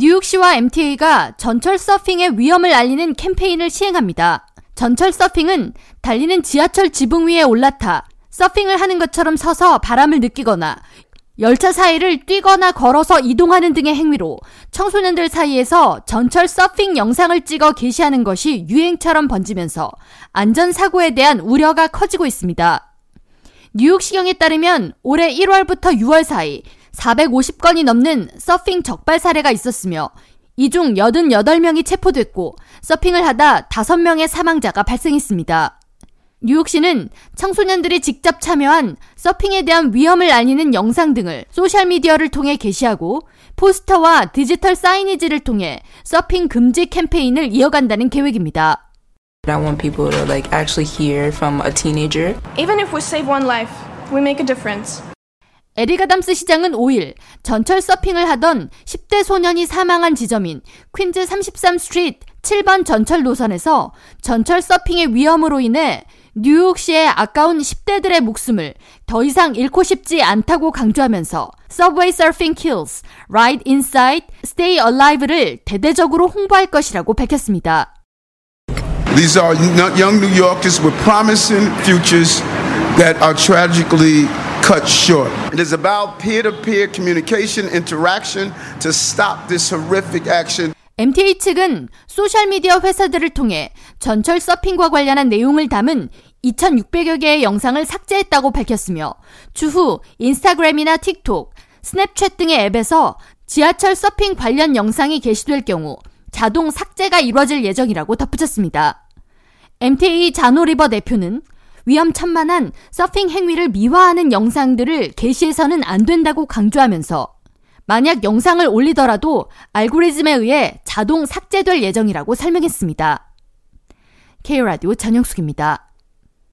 뉴욕시와 MTA가 전철 서핑의 위험을 알리는 캠페인을 시행합니다. 전철 서핑은 달리는 지하철 지붕 위에 올라타 서핑을 하는 것처럼 서서 바람을 느끼거나 열차 사이를 뛰거나 걸어서 이동하는 등의 행위로 청소년들 사이에서 전철 서핑 영상을 찍어 게시하는 것이 유행처럼 번지면서 안전사고에 대한 우려가 커지고 있습니다. 뉴욕시경에 따르면 올해 1월부터 6월 사이 450건이 넘는 서핑 적발 사례가 있었으며 이 중 88명이 체포됐고 서핑을 하다 5명의 사망자가 발생했습니다. 뉴욕시는 청소년들이 직접 참여한 서핑에 대한 위험을 알리는 영상 등을 소셜미디어를 통해 게시하고 포스터와 디지털 사이니지를 통해 서핑 금지 캠페인을 이어간다는 계획입니다. I want people to like actually hear from a teenager. Even if we save one life, we make a difference. 에릭 아담스 시장은 5일 전철 서핑을 하던 10대 소년이 사망한 지점인 퀸즈 33 Street 7번 전철 노선에서 전철 서핑의 위험으로 인해 뉴욕시의 아까운 10대들의 목숨을 더 이상 잃고 싶지 않다고 강조하면서 Subway Surfing Kills, Ride Inside, Stay Alive를 대대적으로 홍보할 것이라고 밝혔습니다. These are young New Yorkers with promising futures that are tragically cut short. It is about peer to peer communication, interaction to stop this horrific action. MTA 측은 소셜미디어 회사들을 통해 전철 서핑과 관련한 내용을 담은 2,600여 개의 영상을 삭제했다고 밝혔으며 추후 인스타그램이나 틱톡, 스냅챗 등의 앱에서 지하철 서핑 관련 영상이 게시될 경우 자동 삭제가 이뤄질 예정이라고 덧붙였습니다. MTA 자노리버 대표는 위험천만한 서핑 행위를 미화하는 영상들을 게시해서는 안 된다고 강조하면서 만약 영상을 올리더라도 알고리즘에 의해 자동 삭제될 예정이라고 설명했습니다. K라디오 전영숙입니다.